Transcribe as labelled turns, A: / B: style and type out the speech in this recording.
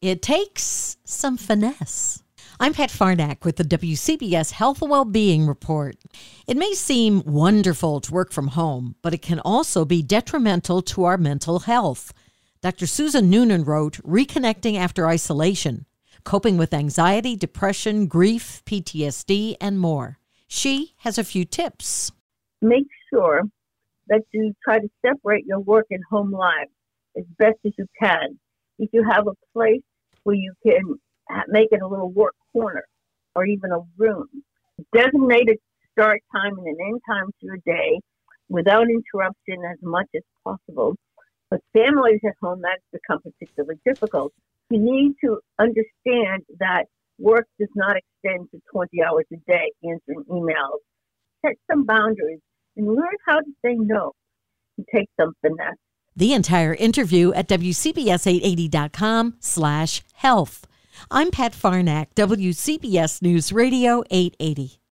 A: It takes some finesse. I'm Pat Farnack with the WCBS Health and Wellbeing Report. It may seem wonderful to work from home, but it can also be detrimental to our mental health. Dr. Susan Noonan wrote Reconnecting After Isolation Coping with Anxiety, Depression, Grief, PTSD, and more. She has a few tips.
B: Make sure that you try to separate your work and home life as best as you can. If you have a place where you can make it a little work corner or even a room, designate a start time and an end time to your day without interruption as much as possible. But families at home, that's become particularly difficult. You need to understand that work does not extend to 20 hours a day answering emails. Set some boundaries and learn how to say no and take some finesse.
A: The entire interview at WCBS880.com slash health. I'm Pat Farnack, WCBS News Radio 880.